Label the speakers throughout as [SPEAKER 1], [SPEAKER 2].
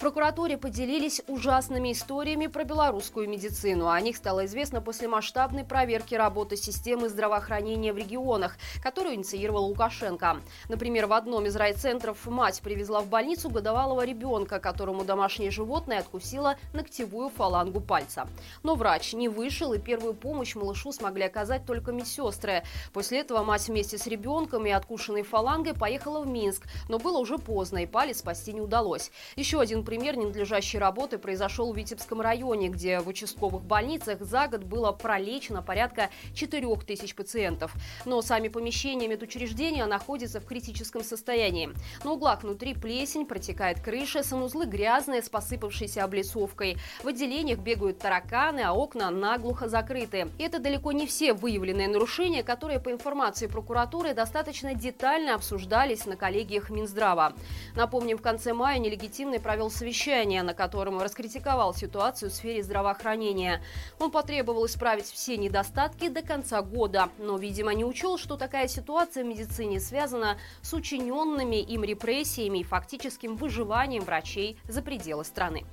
[SPEAKER 1] прокуратуре поделились ужасными историями про белорусскую медицину. О них стало известно после масштабной проверки работы системы здравоохранения в регионах, которую инициировал Лукашенко. Например, в одном из райцентров мать привезла в больницу годовалого ребенка, которому домашнее животное откусило ногтевую фалангу пальца. Но врач не вышел, и первую помощь малышу смогли оказать только медсестры. После этого мать вместе с ребенком и откушенной фалангой поехала в Минск, но было уже поздно, и палец спасти не удалось. Еще один пример ненадлежащей работы произошел в Витебском районе, где в участковых больницах за год было пролечено порядка 4 тысяч пациентов. Но сами помещения медучреждения находятся в критическом состоянии. На углах внутри плесень, протекает крыша, санузлы грязные с посыпавшейся облицовкой. В отделениях бегают тараканы, а окна наглухо закрыты. И это далеко не все выявленные нарушения, которые, по информации прокуратуры, достаточно детально обсуждались на коллегиях Минздрава. Напомним, в конце мая нелегитимный провел совещание, на котором раскритиковал ситуацию в сфере здравоохранения. Он потребовал исправить все недостатки до конца года, но, видимо, не учел, что такая ситуация в медицине связана с учиненными им репрессиями и фактическим выживанием врачей за пределы страны.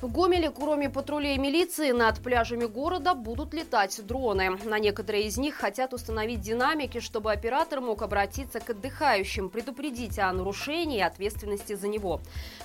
[SPEAKER 1] В Гомеле, кроме патрулей милиции, над пляжами города будут летать дроны. На некоторые из них хотят установить динамики, чтобы оператор мог обратиться к отдыхающим, предупредить о нарушении и ответственности за него.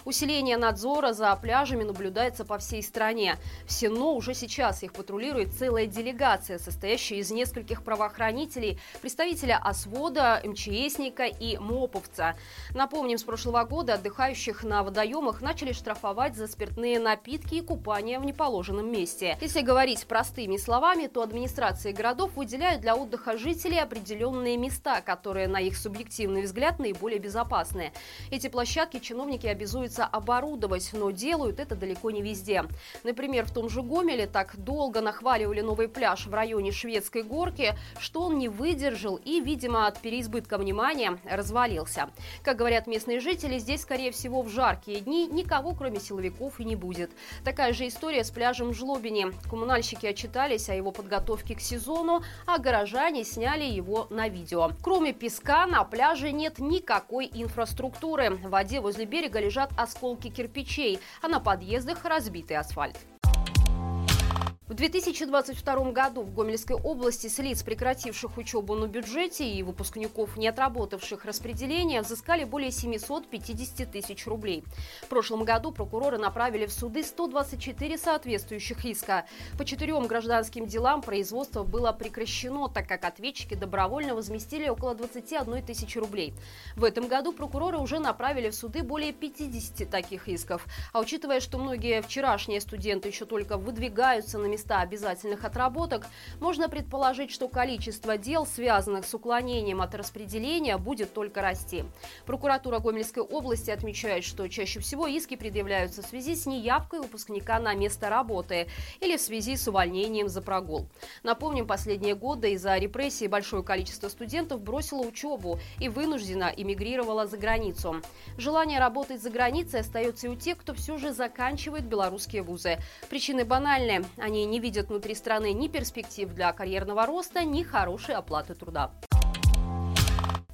[SPEAKER 1] Усиление надзора за пляжами наблюдается по всей стране. В Сено уже сейчас их патрулирует целая делегация, состоящая из нескольких правоохранителей, представителя ОСВОДа, МЧСника и МОПовца. Напомним, с прошлого года отдыхающих на водоемах начали штрафовать за спиртные напитки напитки и купание в неположенном месте. Если говорить простыми словами, то администрации городов выделяют для отдыха жителей определенные места, которые, на их субъективный взгляд, наиболее безопасные. Эти площадки чиновники обязуются оборудовать, но делают это далеко не везде. Например, в том же Гомеле так долго нахваливали новый пляж в районе Шведской горки, что он не выдержал и, видимо, от переизбытка внимания развалился. Как говорят местные жители, здесь, скорее всего, в жаркие дни никого, кроме силовиков, и не будет. Такая же история с пляжем в Жлобине. Коммунальщики отчитались о его подготовке к сезону, а горожане сняли его на видео. Кроме песка, на пляже нет никакой инфраструктуры. В воде возле берега лежат осколки кирпичей, а на подъездах разбитый асфальт. В 2022 году в Гомельской области с лиц, прекративших учебу на бюджете и выпускников, не отработавших распределения, взыскали более 750 тысяч рублей. В прошлом году прокуроры направили в суды 124 соответствующих иска. По четырем гражданским делам производство было прекращено, так как ответчики добровольно возместили около 21 тысячи рублей. В этом году прокуроры уже направили в суды более 50 таких исков. А учитывая, что многие вчерашние студенты еще только выдвигаются на места обязательных отработок, можно предположить, что количество дел, связанных с уклонением от распределения, будет только расти. Прокуратура Гомельской области отмечает, что чаще всего иски предъявляются в связи с неявкой выпускника на место работы или в связи с увольнением за прогул. Напомним, последние годы из-за репрессий большое количество студентов бросило учебу и вынужденно эмигрировало за границу. Желание работать за границей остается и у тех, кто все же заканчивает белорусские вузы. Причины банальные. Они не видят внутри страны ни перспектив для карьерного роста, ни хорошей оплаты труда.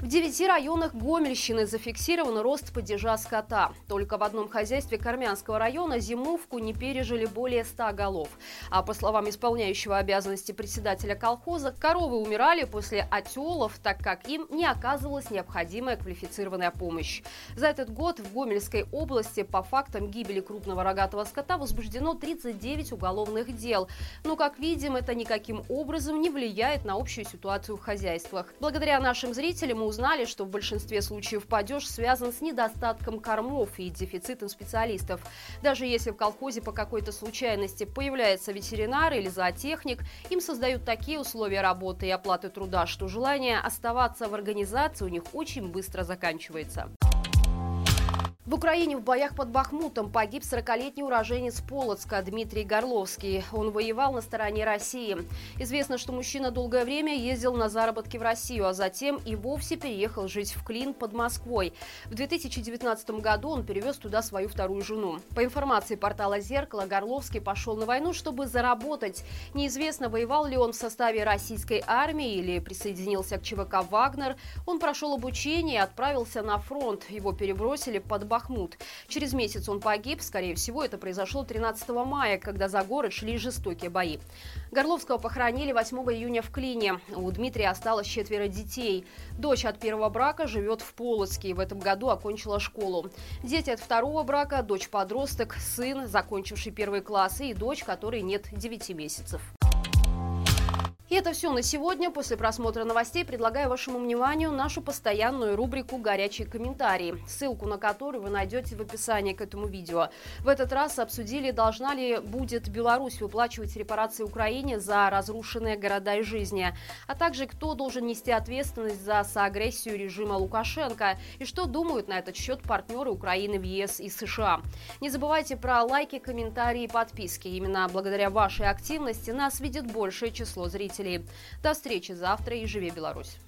[SPEAKER 1] В девяти районах Гомельщины зафиксирован рост падежа скота. Только в одном хозяйстве Кармянского района зимовку не пережили более 100 голов. А по словам исполняющего обязанности председателя колхоза, коровы умирали после отелов, так как им не оказывалась необходимая квалифицированная помощь. За этот год в Гомельской области по фактам гибели крупного рогатого скота возбуждено 39 уголовных дел. Но, как видим, это никаким образом не влияет на общую ситуацию в хозяйствах. Благодаря нашим зрителям узнали, что в большинстве случаев падеж связан с недостатком кормов и дефицитом специалистов. Даже если в колхозе по какой-то случайности появляется ветеринар или зоотехник, им создают такие условия работы и оплаты труда, что желание оставаться в организации у них очень быстро заканчивается. В Украине в боях под Бахмутом погиб 40-летний уроженец Полоцка Дмитрий Горловский. Он воевал на стороне России. Известно, что мужчина долгое время ездил на заработки в Россию, а затем и вовсе переехал жить в Клин под Москвой. В 2019 году он перевез туда свою вторую жену. По информации портала «Зеркало», Горловский пошел на войну, чтобы заработать. Неизвестно, воевал ли он в составе российской армии или присоединился к ЧВК «Вагнер». Он прошел обучение и отправился на фронт. Его перебросили под Бахмут Бахмут. Через месяц он погиб. Скорее всего, это произошло 13 мая, когда за город шли жестокие бои. Горловского похоронили 8 июня в Клине. У Дмитрия осталось четверо детей. Дочь от первого брака живет в Полоцке и в этом году окончила школу. Дети от второго брака, дочь-подросток, сын, закончивший первый класс, и дочь, которой нет 9 месяцев. И это все на сегодня. После просмотра новостей предлагаю вашему вниманию нашу постоянную рубрику «Горячие комментарии», ссылку на которую вы найдете в описании к этому видео. В этот раз обсудили, должна ли будет Беларусь выплачивать репарации Украине за разрушенные города и жизни, а также кто должен нести ответственность за соагрессию режима Лукашенко и что думают на этот счет партнеры Украины в ЕС и США. Не забывайте про лайки, комментарии и подписки. Именно благодаря вашей активности нас видит большее число зрителей. До встречи завтра и живи Беларусь!